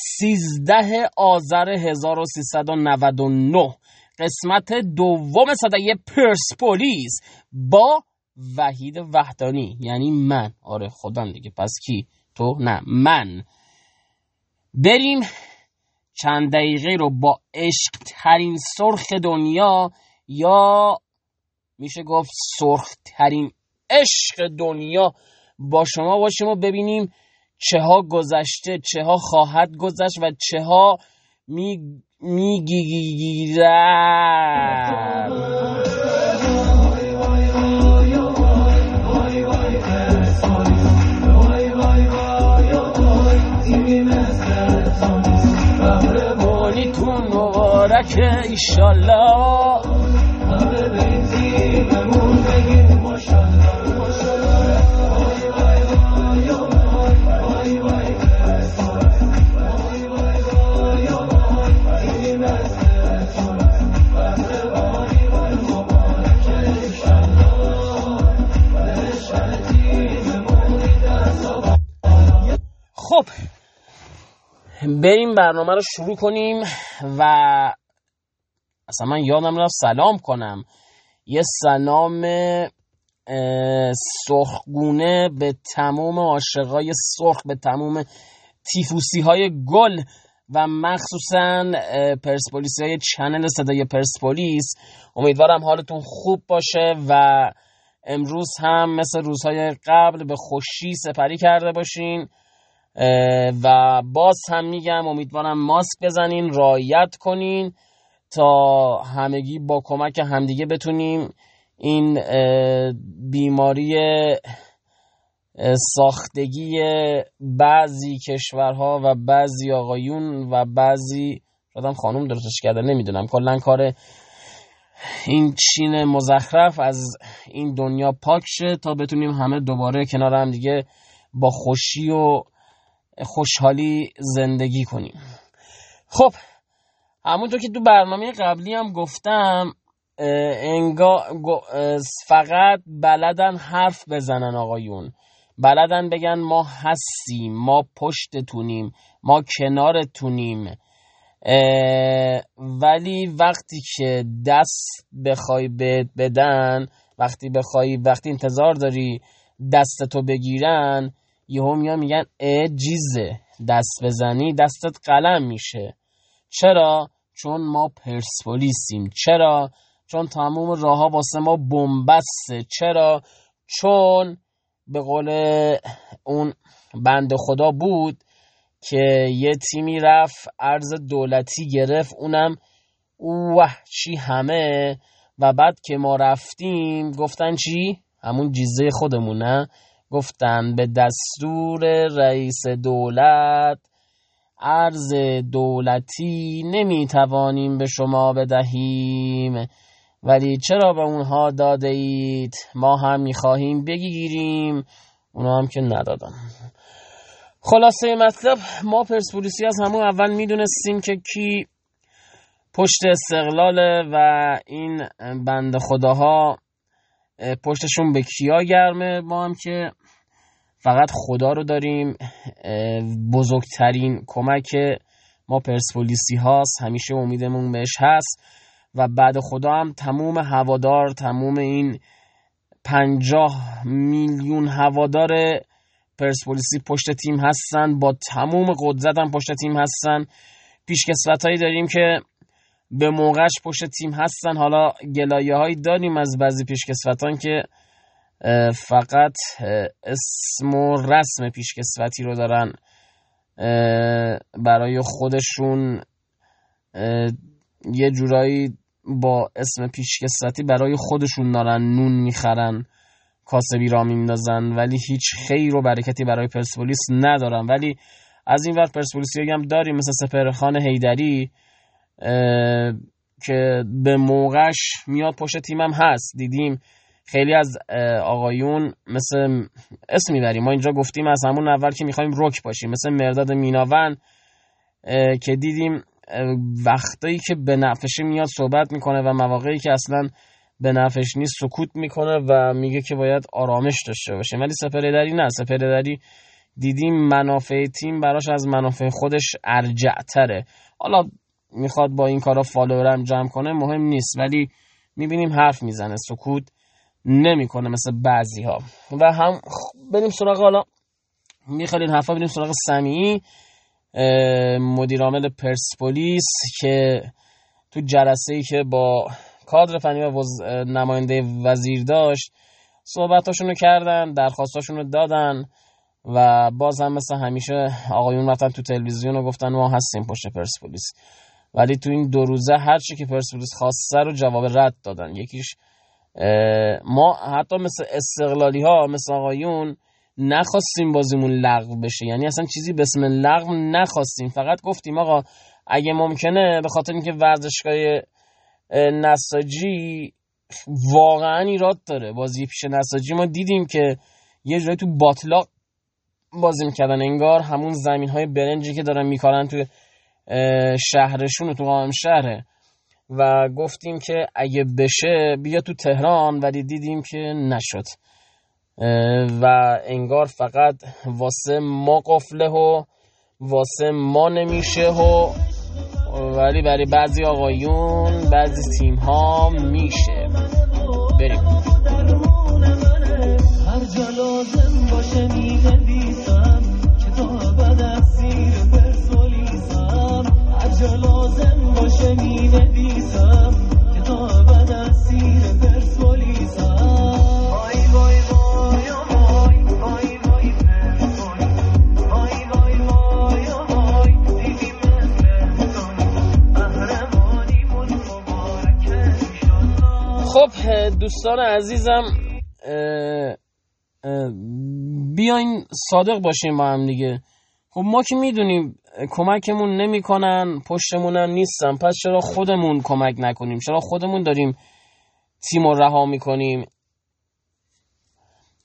13 آذر 1399 قسمت دوم صدای پرسپولیس با وحید وحدانی. یعنی من. آره خودم دیگه. پس کی؟ تو؟ نه. من. بریم چند دقیقه رو با عشق ترین سرخ دنیا یا میشه گفت سرخ ترین عشق دنیا با شما باشیم و ببینیم چه ها گذشته چه ها خواهد گذشت و چه ها می می‌گیرد مبارک ایشالله بریم برنامه رو شروع کنیم و اصلا من یادم رفت سلام کنم. یه سلام سرخگونه به تمام عاشقای سرخ به تمام تیفوسی های گل و مخصوصا اه، پرسپولیسی های چنل صدای پرسپولیس. امیدوارم حالتون خوب باشه و امروز هم مثل روزهای قبل به خوشی سپری کرده باشین. و باز هم میگم امیدوارم ماسک بزنین رعایت کنین تا همگی با کمک همدیگه بتونیم این بیماری ساختگی بعضی کشورها و بعضی آقایون و بعضی شدم خانوم درستش کرده نمی‌دونم کلا کار این چین مزخرف از این دنیا پاک شه تا بتونیم همه دوباره کنار هم دیگه با خوشی و خوشحالی زندگی کنیم. خب همونطور که تو برنامه قبلی هم گفتم انگا فقط بلدن حرف بزنن آقایون. بلدن بگن ما هستیم ما پشتتونیم ما کنارتونیم. ولی وقتی که دست بخوای بدن وقتی بخوای وقتی انتظار داری دستتو بگیرن یهو میان میگن اه جیزه دست بزنی دستت قلم میشه. چرا؟ چون ما پرسپولیسیم. چرا؟ چون تمام راه ها واسه ما بنبسته. چرا؟ چون به قول اون بند خدا بود که یه تیمی رفت ارز دولتی گرفت اونم وحشی همه. و بعد که ما رفتیم گفتن چی؟ همون جیزه خودمونه گفتن به دستور رئیس دولت ارز دولتی نمی‌توانیم به شما بدهیم. ولی چرا به اونها داده اید؟ ما هم می‌خواهیم بگیریم. اونا هم که ندادن. خلاصه مطلب ما پرسپولیسی از همون اول می‌دونستیم که کی پشت استقلاله و این بند خداها اه، پشتشون به کیا گرمه؟ ما هم که فقط خدا رو داریم. بزرگترین کمک ما پرسپولیسی هاست. همیشه امیدمون بهش هست. و بعد خدا هم تموم هوادار تموم این پنجاه میلیون هوادار پرسپولیسی پشت تیم هستن. با تموم قدرت هم پشت تیم هستن. پیشکسوت هایی داریم که به موقعش پشت تیم هستن. حالا گلایه هایی داریم از بعضی پیشکسوتان که فقط اسم و رسم پیشکسوتی رو دارن برای خودشون یه جورایی با اسم پیشکسوتی برای خودشون دارن نون می‌خرن کاسبی را میندازن ولی هیچ خیر و برکتی برای پرسپولیس ندارن. ولی از این ور پرسپولیسی هم داریم مثل سپرخان هیدری که به موقعش میاد پشت تیمم هست. دیدیم خیلی از آقایون مثل اسم می‌بریم. ما اینجا گفتیم از همون اول که می‌خوایم رک باشیم. مثل مرداد میناون که دیدیم وقتایی که به نفشه میاد صحبت می‌کنه و مواقعی که اصلا به نفش نیست سکوت می‌کنه و میگه که باید آرامش داشته باشیم. ولی سپردری نه. سپردری دیدیم منافع تیم براش از منافع خودش ارجعتره. حالا می‌خواد با این کارا فالوورم جمع کنه مهم نیست. ولی می‌بینیم حرف می‌زنه سکوت نمی‌کنه مثل بعضی ها و هم بریم سراغ حالا می‌خواد حرفا بریم سراغ سمیعی مدیر عامل پرسپولیس که تو جلسه ای که با کادر فنی و نماینده وزیر داشت صحبتاشونو کردن درخواستاشونو دادن و باز هم مثل همیشه آقایون رفتن تو تلویزیون و گفتن ما هستیم پشت پرسپولیس. ولی تو این دو روزه هر چی که پرسپولیس خواسته رو جواب رد دادن. یکیش ما حتی مثل استقلالی ها مثل آقایون نخواستیم بازیمون لغو بشه. یعنی اصلا چیزی به اسم لغو نخواستیم. فقط گفتیم آقا اگه ممکنه به خاطر اینکه ورزشگاه نساجی واقعا ایراد داره. بازی پیش نساجی ما دیدیم که یه جایی تو باطلاق بازی می‌کردن. انگار همون زمین های برنجی که دارن میکارن تو شهرشون تو قام شهره. و گفتیم که اگه بشه بیا تو تهران ولی دیدیم که نشد. و انگار فقط واسه ما قفله و واسه ما نمیشه و ولی برای بعضی آقایون بعضی تیم ها میشه. بریم. هر جا لازم باشه می لازم باشه می نویسم اسیر پرسولیسم وای وای وای وای وای وای وای وای وای وای دیدیم قهرمانیمون مبارکه خب دوستان عزیزم بیاین صادق باشیم با هم دیگه. خب ما که می‌دونیم کمکمون نمی‌کنن پشتمون هم نیستن پس چرا خودمون کمک نکنیم؟ چرا خودمون داریم تیم رو رها می‌کنیم؟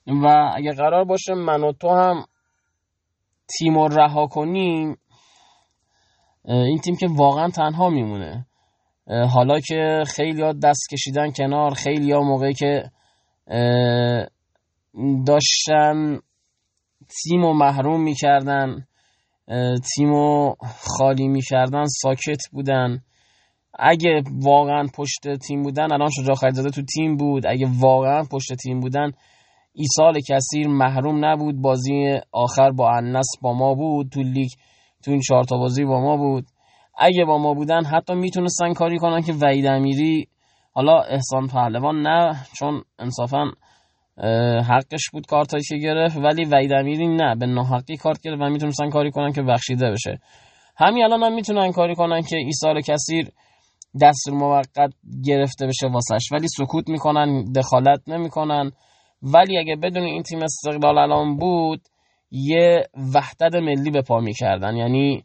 و اگه قرار باشه من و تو هم تیم رو رها کنیم این تیم که واقعا تنها میمونه. حالا که خیلی ها دست کشیدن کنار خیلی ها موقعی که داشتن تیم و محروم می‌کردن تیم و خالی می‌کردن ساکت بودن. اگه واقعا پشت تیم بودن الان شجاع خریدزاده تو تیم بود. اگه واقعا پشت تیم بودن ایسال کثیر محروم نبود. بازی آخر با انس با ما بود. تو لیگ تو این چهار تا بازی با ما بود. اگه با ما بودن حتی می‌تونستن کاری کنن که وحید امیری حالا احسان پهلوان نه چون انصافا حقش بود کارتایی که گرفت ولی وحید امیری نه به ناحقی کارت گرفت و می‌تونستن کاری کنن که بخشیده بشه. همین الان هم می‌تونن کاری کنن که ایثار کثیر دستور موقت گرفته بشه واسش ولی سکوت می‌کنن دخالت نمی‌کنن. ولی اگه بدون این تیم استقلال الان بود یه وحدت ملی به پا می‌کردن. یعنی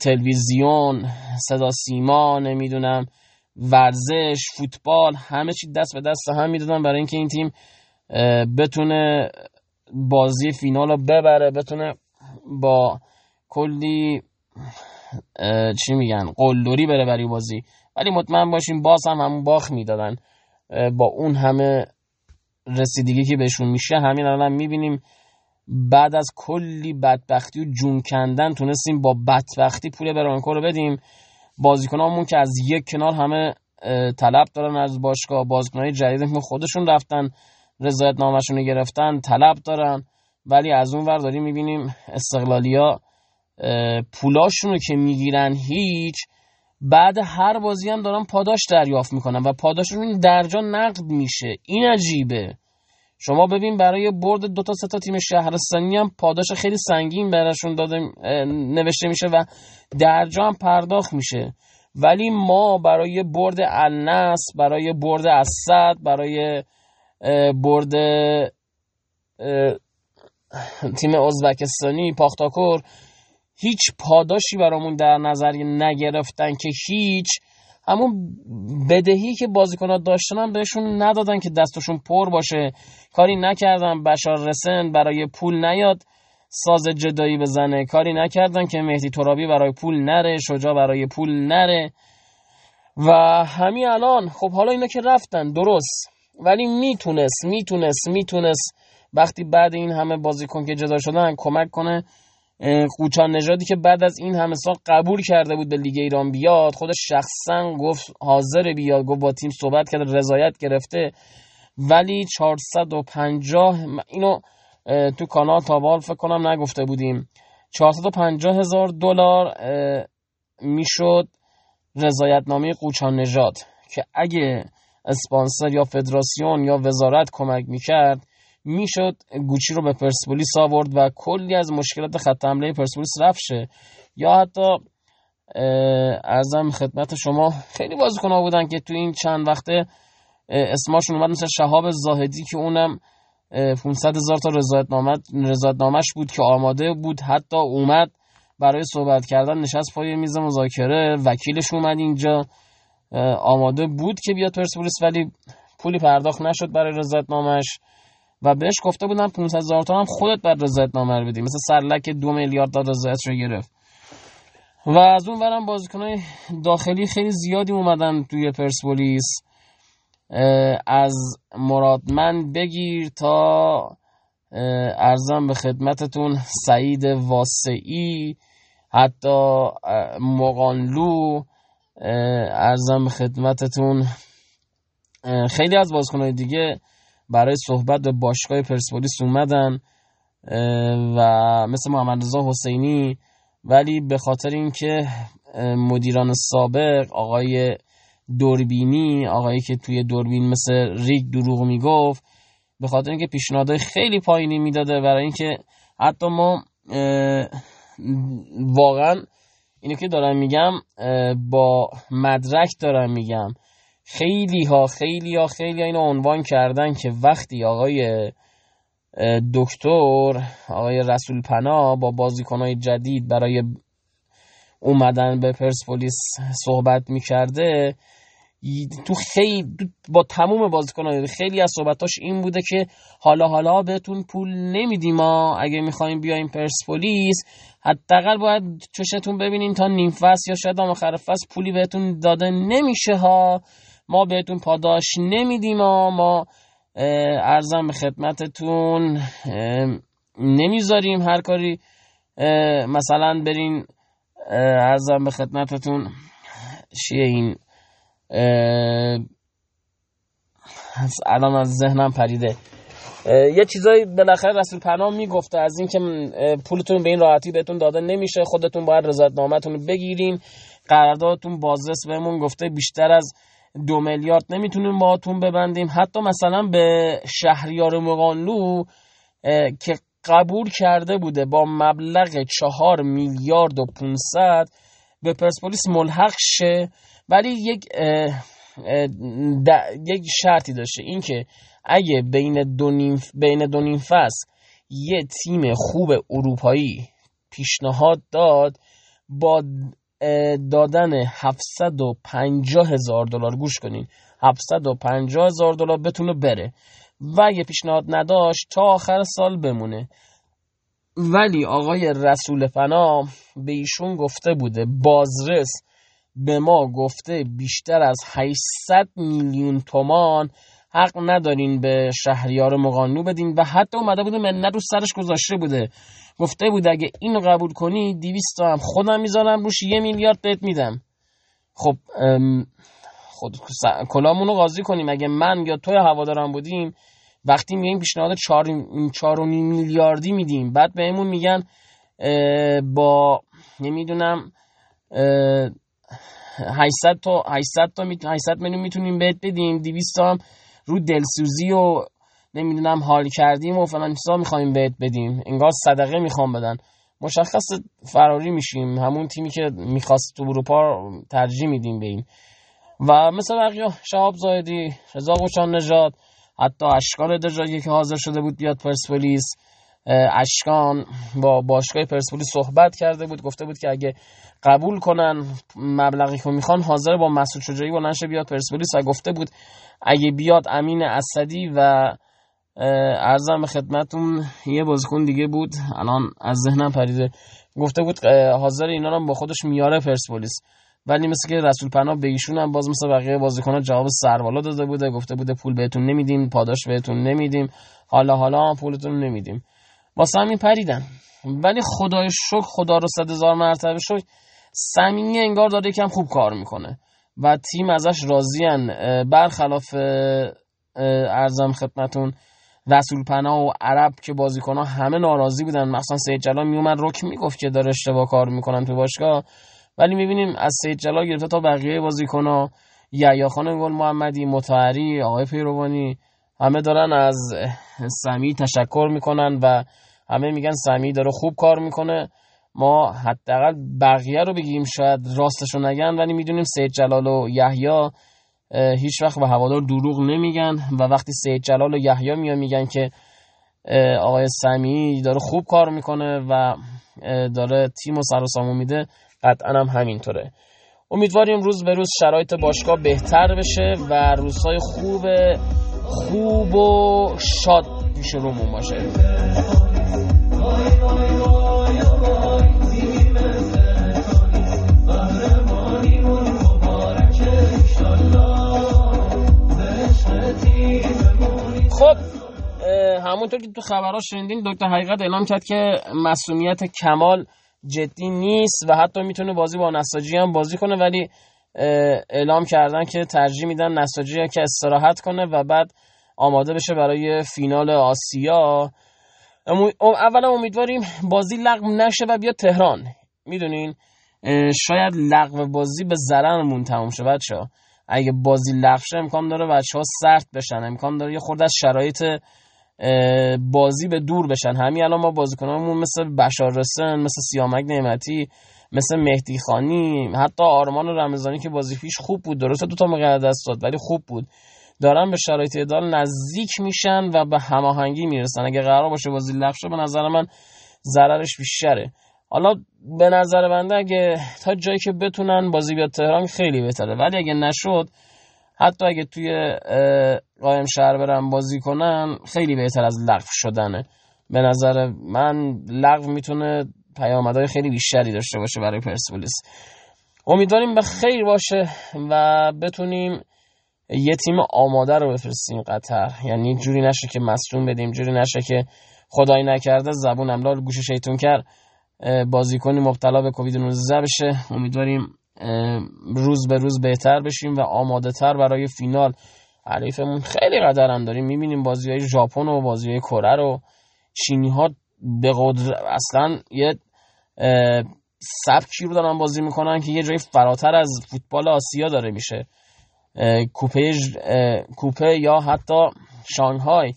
تلویزیون صدا سیما نمی‌دونم ورزش فوتبال همه چی دست به دست هم می‌دادن برای اینکه این تیم بتونه بازی فینال رو ببره بتونه با کلی چی میگن قلدری بره برای بازی. ولی مطمئن باشیم باز هم همون باخ می‌دادن. با اون همه رسیدگی که بهشون میشه همین الان می‌بینیم بعد از کلی بدبختی و جون کندن تونستیم با بدبختی پول برانکو رو بدیم. بازیکنامون که از یک کنار همه طلب دارن از باشگاه بازیکنای جدید که خودشون رفتن. رضایت نامشون رو گرفتن طلب دارن. ولی از اون ور داریم می‌بینیم استقلالیا پولاشون رو که می‌گیرن هیچ بعد هر بازی هم دارن پاداش دریافت می‌کنن و پاداششون درجا نقد میشه. این عجیبه. شما ببین برای برد دو تا سه تا تیم شهرستانی هم پاداش خیلی سنگین براشون داده نوشته میشه و درجا هم پرداخت میشه. ولی ما برای برد النس برای برد اسد برای برد تیم ازبکستانی پاختاکور. هیچ پاداشی برامون در نظر نگرفتن که هیچ. همون بدهی که بازیکنات داشتن بهشون ندادن که دستشون پر باشه. کاری نکردن. بشار رسن برای پول نیاد. ساز جدایی بزنه. کاری نکردن که مهدی ترابی برای پول نره. شجاع برای پول نره. و همین الان خب حالا اینا که رفتن. درست. ولی می‌تونست می‌تونست می‌تونست وقتی بعد این همه بازیکن که جدا شدن کمک کنه قوچان نژادی که بعد از این همه سال قبول کرده بود به لیگ ایران بیاد خودش شخصا گفت حاضر بیاد گفت با تیم صحبت کرده رضایت گرفته. ولی 450 اینو تو کانال تابال فکر کنم نگفته بودیم. 450 هزار دلار می‌شد رضایتنامه قوچان نژاد. که اگه اسپانسر یا فدراسیون یا وزارت کمک می‌کرد می‌شد گوچی رو به پرسپولیس آورد و کلی از مشکلات خط حمله پرسپولیس رفت شه. یا حتی ارزم خدمت شما خیلی بازیکن‌ها بودن که تو این چند وقته اسمشون اومد مثل شهاب زاهدی که اونم 500 هزار تا رضایت نامش بود که آماده بود حتی اومد برای صحبت کردن نشست پای میز مذاکره وکیلش اومد اینجا. آماده بود که بیاد پرسپولیس ولی پولی پرداخت نشد برای رضایت نامش و بهش گفته بودن 500 هزار تا هم خودت بر رضایت نامه رو بدی. مثل سرلک دو میلیارد داد رضایت رو گرفت. و از اون برم بازیکنای داخلی خیلی زیادی اومدن توی پرسپولیس. از مرادمن بگیر تا ارزم به خدمتتون سعید واسعی حتی مقانلو ارزم به خدمتتون. خیلی از بازیکنهای دیگه برای صحبت به باشگاه پرسپولیس اومدن و مثل محمد رضا حسینی ولی به خاطر اینکه مدیران سابق آقای دوربینی آقایی که توی دوربین مثل ریگ دروغ می‌گفت به خاطر اینکه پیشنهادهای خیلی پایینی می‌داده برای اینکه حتی ما واقعا اینو که دارم میگم با مدرک دارم میگم. خیلی ها خیلی ها خیلی ها اینو عنوان کردن که وقتی آقای دکتر آقای رسول پنا با بازیکنهای جدید برای اومدن به پرسپولیس صحبت می‌کرده تو خیلی با تموم بازیکنان خیلی از صحبتاش این بوده که حالا حالا بهتون پول نمیدیم ما اگه می‌خوایم بیایم پرسپولیس حداقل باید چشتون ببینین تا نیم فصل یا شاید آخر فصل پولی بهتون داده نمیشه ها. ما بهتون پاداش نمیدیم ها. ما ارزم به خدمتتون نمی‌ذاریم هر کاری مثلا برین ارزم به خدمتتون. چیه این؟ الان از ذهنم پریده یه چیزایی بالاخره رسول پناه می‌گفته از اینکه پولتون به این راحتی بهتون داده نمیشه. خودتون باید رضایتنامه‌تون رو بگیرین. قراردادتون بازرس بهمون گفته بیشتر از دو میلیارد نمی‌تونیم باهاتون ببندیم. حتی مثلا به شهریار مقانلو که قبول کرده بوده با مبلغ چهار میلیارد و 500 به پرسپولیس ملحق شه. ولی یک یک شرطی داشته اینکه اگه بین دو نیم بین دو نیم فصل یه تیم خوب اروپایی پیشنهاد داد با دادن 750 هزار دلار گوش کنین. 750 هزار دلار بتونه بره. و اگه پیشنهاد نداشت تا آخر سال بمونه. ولی آقای رسول فنا به ایشون گفته بوده بازرس به ما گفته بیشتر از 800 میلیون تومان حق ندارین به شهریار مقانو بدین و حتی اومده بوده منت رو سرش گذاشته بوده. گفته بود اگه اینو قبول کنی 200 تا هم خودم می‌ذارم روش یه میلیارد بهت میدم. خب خود کلامونو قاضی کنیم. اگه من یا توی هوادارم بودیم وقتی میگیم پیشنهاد 4 میلیاردی میدیم بعد بهمون میگن با نمی‌دونم 800 تا 800 تا 800 میلیون می‌تونیم بهت بدیم. 200 تا رو دلسوزی و نمی‌دونم حال کردیم و فلان چیزا می‌خوایم بهت بدیم. انگار صدقه می‌خوام بدن. مشخص فراری میشیم. همون تیمی که می‌خواست تو اروپا ترجیح میدیم به این و مثل بقیه شهاب زایدی رضا قوچان نژاد حتی اشکال دژاگی که حاضر شده بود بیاد پرسپولیس. اشکان با باشگاه پرسپولیس صحبت کرده بود گفته بود که اگه قبول کنن مبلغی که می‌خوان حاضر با مسعود شجاعی نشه بیاد پرسپولیس و گفته بود اگه بیاد امین اسدی و ارزم به خدمتون یه بازیکن دیگه بود الان از ذهنم پریده. گفته بود حاضر اینا رو با خودش میاره پرسپولیس. ولی مثل که رسول پناه به ایشون هم باز مثل بقیه بازیکن‌ها جواب سروالا داده بوده گفته بوده پول بهتون نمیدیم پاداش بهتون نمیدیم حالا حالا پولتون نمیدیم. واسه همین پریدن ولی خدای شکر خدا رو صد هزار مرتبه شکر سمینی انگار داره یکم خوب کار می‌کنه و تیم ازش راضیان برخلاف ارزم خدمتون رسول پناه و عرب که بازیکن ها همه ناراضی بودن. مثلا سید جلال میومد رک می‌گفت که داره اشتباه کار می‌کنن تو باشگاه. ولی می‌بینیم از سید جلال گرفته تا بقیه بازیکن ها یحیی خان گل محمدی متحری آقای پیروانی همه دارن از سمی تشکر می‌کنن و همه میگن سمی داره خوب کار می‌کنه. ما حداقل بقیه رو بگیم شاید راستشو نگن ولی می‌دونیم سید جلال و یحیی هیچ وقت به هوادار دروغ نمیگن و وقتی سید جلال و یحیی میان میگن که آقای سمی داره خوب کار می‌کنه و داره تیم و سر و سامو میده قطعا هم همینطوره. امیدواریم روز به روز شرایط باشگاه بهتر بشه و روزهای خوب خوب و شاد پیش رومون باشه. همونطور که تو خبرها شنیدین دکتر حقیقت اعلام کرد که مسئولیت کمال جدی نیست و حتی می‌تونه بازی با نساجی هم بازی کنه ولی اعلام کردن که ترجیح میدن نساجی که استراحت کنه و بعد آماده بشه برای فینال آسیا. اولا امیدواریم بازی لغو نشه و بیاد تهران. می‌دونین؟ شاید لغو بازی به ضررمون تموم شه بچه اگه بازی لغو شه امکان داره بچه ها سرد بشن امکان داره یه خورده از شرایط بازی به دور بشن. همین الان ما بازیکنامون مثل بشار رسن مثل سیامک نعمتی مثل مهدی خانی حتی آرمان رمضانی که بازی پیش خوب بود درسته دو تا موقع دست داد ولی خوب بود. دارن به شرایط ادال نزدیک میشن و به هماهنگی می‌رسن. اگه قرار باشه بازی لغو به نظر من ضررش بیشتره. حالا به نظر بنده اگه تا جایی که بتونن بازی بیاد تهران خیلی بهتره. ولی اگه نشد حتی اگه توی قایم شهر برن بازی کنن خیلی بهتر از لغو شدنه. به نظر من لغو می‌تونه پیامدهای خیلی بیشتری داشته باشه برای پرسپولیس. امیدواریم به خیر باشه و بتونیم یه تیم آماده رو بفرستیم قطر. یعنی جوری نشه که مصدوم بدیم جوری نشه که خدایی نکرده زبون املال گوش شیطون کرد بازیکنی مبتلا به کووید 19 بشه. امیدواریم روز به روز بهتر بشیم و آماده تر برای فینال. حریفمون خیلی قدرم داریم. می‌بینیم بازی های ژاپن و بازی های کره رو. چینی ها به قدر اصلا یه سبکی رو دارن بازی می‌کنن که یه جایی فراتر از فوتبال آسیا داره میشه. کوپه کوپه یا حتی شانگهای.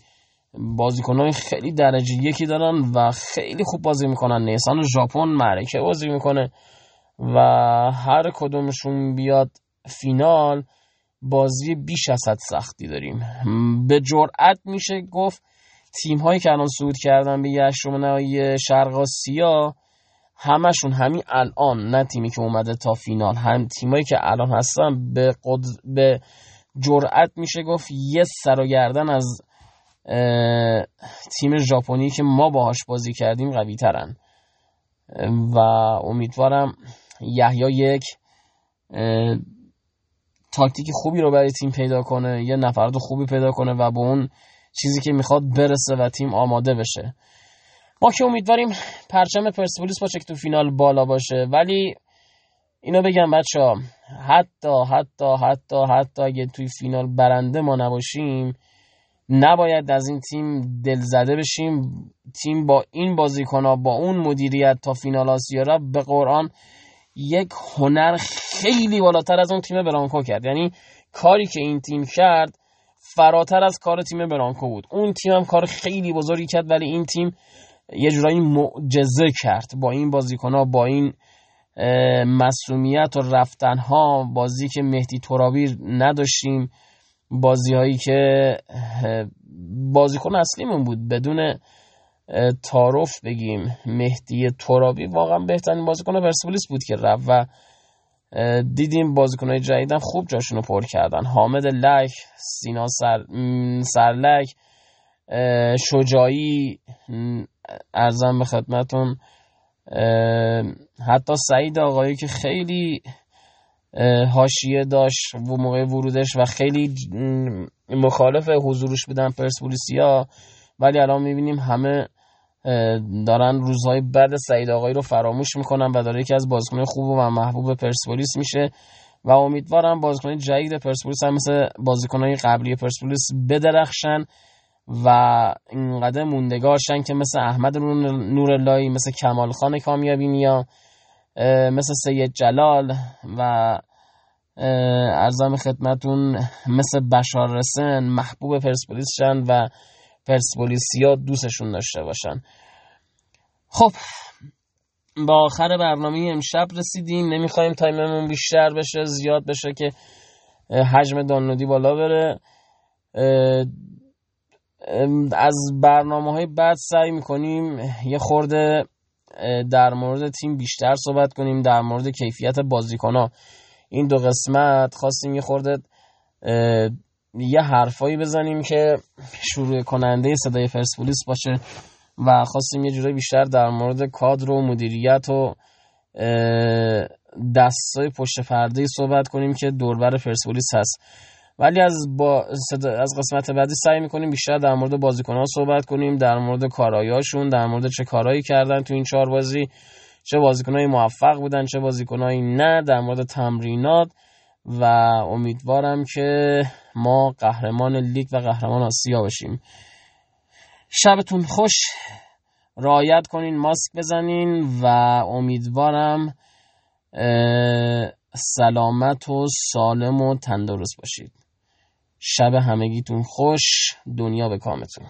بازیکنهای خیلی درجه یکی دارن و خیلی خوب بازی می‌کنن. نیسان ژاپن معرکه بازی می‌کنه. و هر کدومشون بیاد فینال بازی بیش از حد سختی داریم. به جرأت میشه گفت تیم هایی که الان صعود کردن به یشم نهایی شرق آسیا همشون همین الان نه تیمی که اومده تا فینال. هم تیمایی که الان هستن به, قدر به جرأت میشه گفت یه سر و گردن از تیم ژاپنی که ما باهاش بازی کردیم قوی ترن و امیدوارم یحیی یک تاکتیک خوبی رو برای تیم پیدا کنه یه نفرات خوبی پیدا کنه و به اون چیزی که می‌خواد برسه و تیم آماده بشه. ما که امیدواریم پرچم پرسپولیس باشه که تو فینال بالا باشه. ولی اینو بگم بچه ها حتی حتی حتی حتی اگه توی فینال برنده ما نباشیم نباید از این تیم دل زده بشیم. تیم با این بازیکن با اون مدیریت تا فینال آسیا را به قرآن یک هنر خیلی بالاتر از اون تیم برانکو کرد. یعنی کاری که این تیم کرد فراتر از کار تیم برانکو بود. اون تیم هم کار خیلی بزرگی کرد ولی این تیم یه جورایی معجزه کرد. با این بازیکن با این مسئولیت و رفتن ها بازی که مهدی ترابی نداشتیم بازی هایی که بازیکن اصلیمون بود. بدون تعارف بگیم مهدی ترابی. واقعا بهترین بازیکن پرسپولیس بود که رفت و دیدیم بازیکنهای جدیدم خوب جاشونو پر کردن. حامد لک سینا سر... سرلک شجاعی ارزم به خدمتون حتی سعید آقایی که خیلی هاشیه داشت و موقع ورودش و خیلی مخالف حضورش بودن پرسپولیسیا. ولی الان می‌بینیم همه دارن روزهای بعد سعید آقایی رو فراموش می‌کنن و داره یکی از بازیکن خوب و محبوب پرسپولیس میشه و امیدوارم بازیکن جدید پرسپولیس هم مثل بازیکنهای قبلی پرسپولیس بدرخشن و اینقدر موندگارشن که مثل احمد نوراللهی مثل کمال خان کامیابی نیا مثل سید جلال و ارزم خدمتون مثل بشار رسن محبوب پرسپولیس شن و پرسپولیسیا دوستشون داشته باشن. خب با آخر برنامه امشب رسیدیم. نمی‌خوایم تایممون بیشتر بشه زیاد بشه که حجم دانلودی بالا بره. از برنامه های بعد سعی می‌کنیم یه خورده در مورد تیم بیشتر صحبت کنیم در مورد کیفیت بازیکن ها این دو قسمت خواستیم یه خورده یه حرفایی بزنیم که شروع کننده صدای پرسپولیس باشه و خواستیم یه جورایی بیشتر در مورد کادر و مدیریت و دستای پشت پرده صحبت کنیم که دوربر پرسپولیس هست. ولی از با از قسمت بعدی سعی می‌کنیم بیشتر در مورد بازیکنها صحبت کنیم در مورد کارایاشون در مورد چه کارهایی کردن تو این چهار بازی چه بازیکنهایی موفق بودن چه بازیکنهایی نه در مورد تمرینات. و امیدوارم که ما قهرمان لیگ و قهرمان آسیا باشیم. شبتون خوش. رایت کنین ماسک بزنین و امیدوارم سلامت و سالم و تندرست باشید. شب همگیتون خوش. دنیا به کامتون.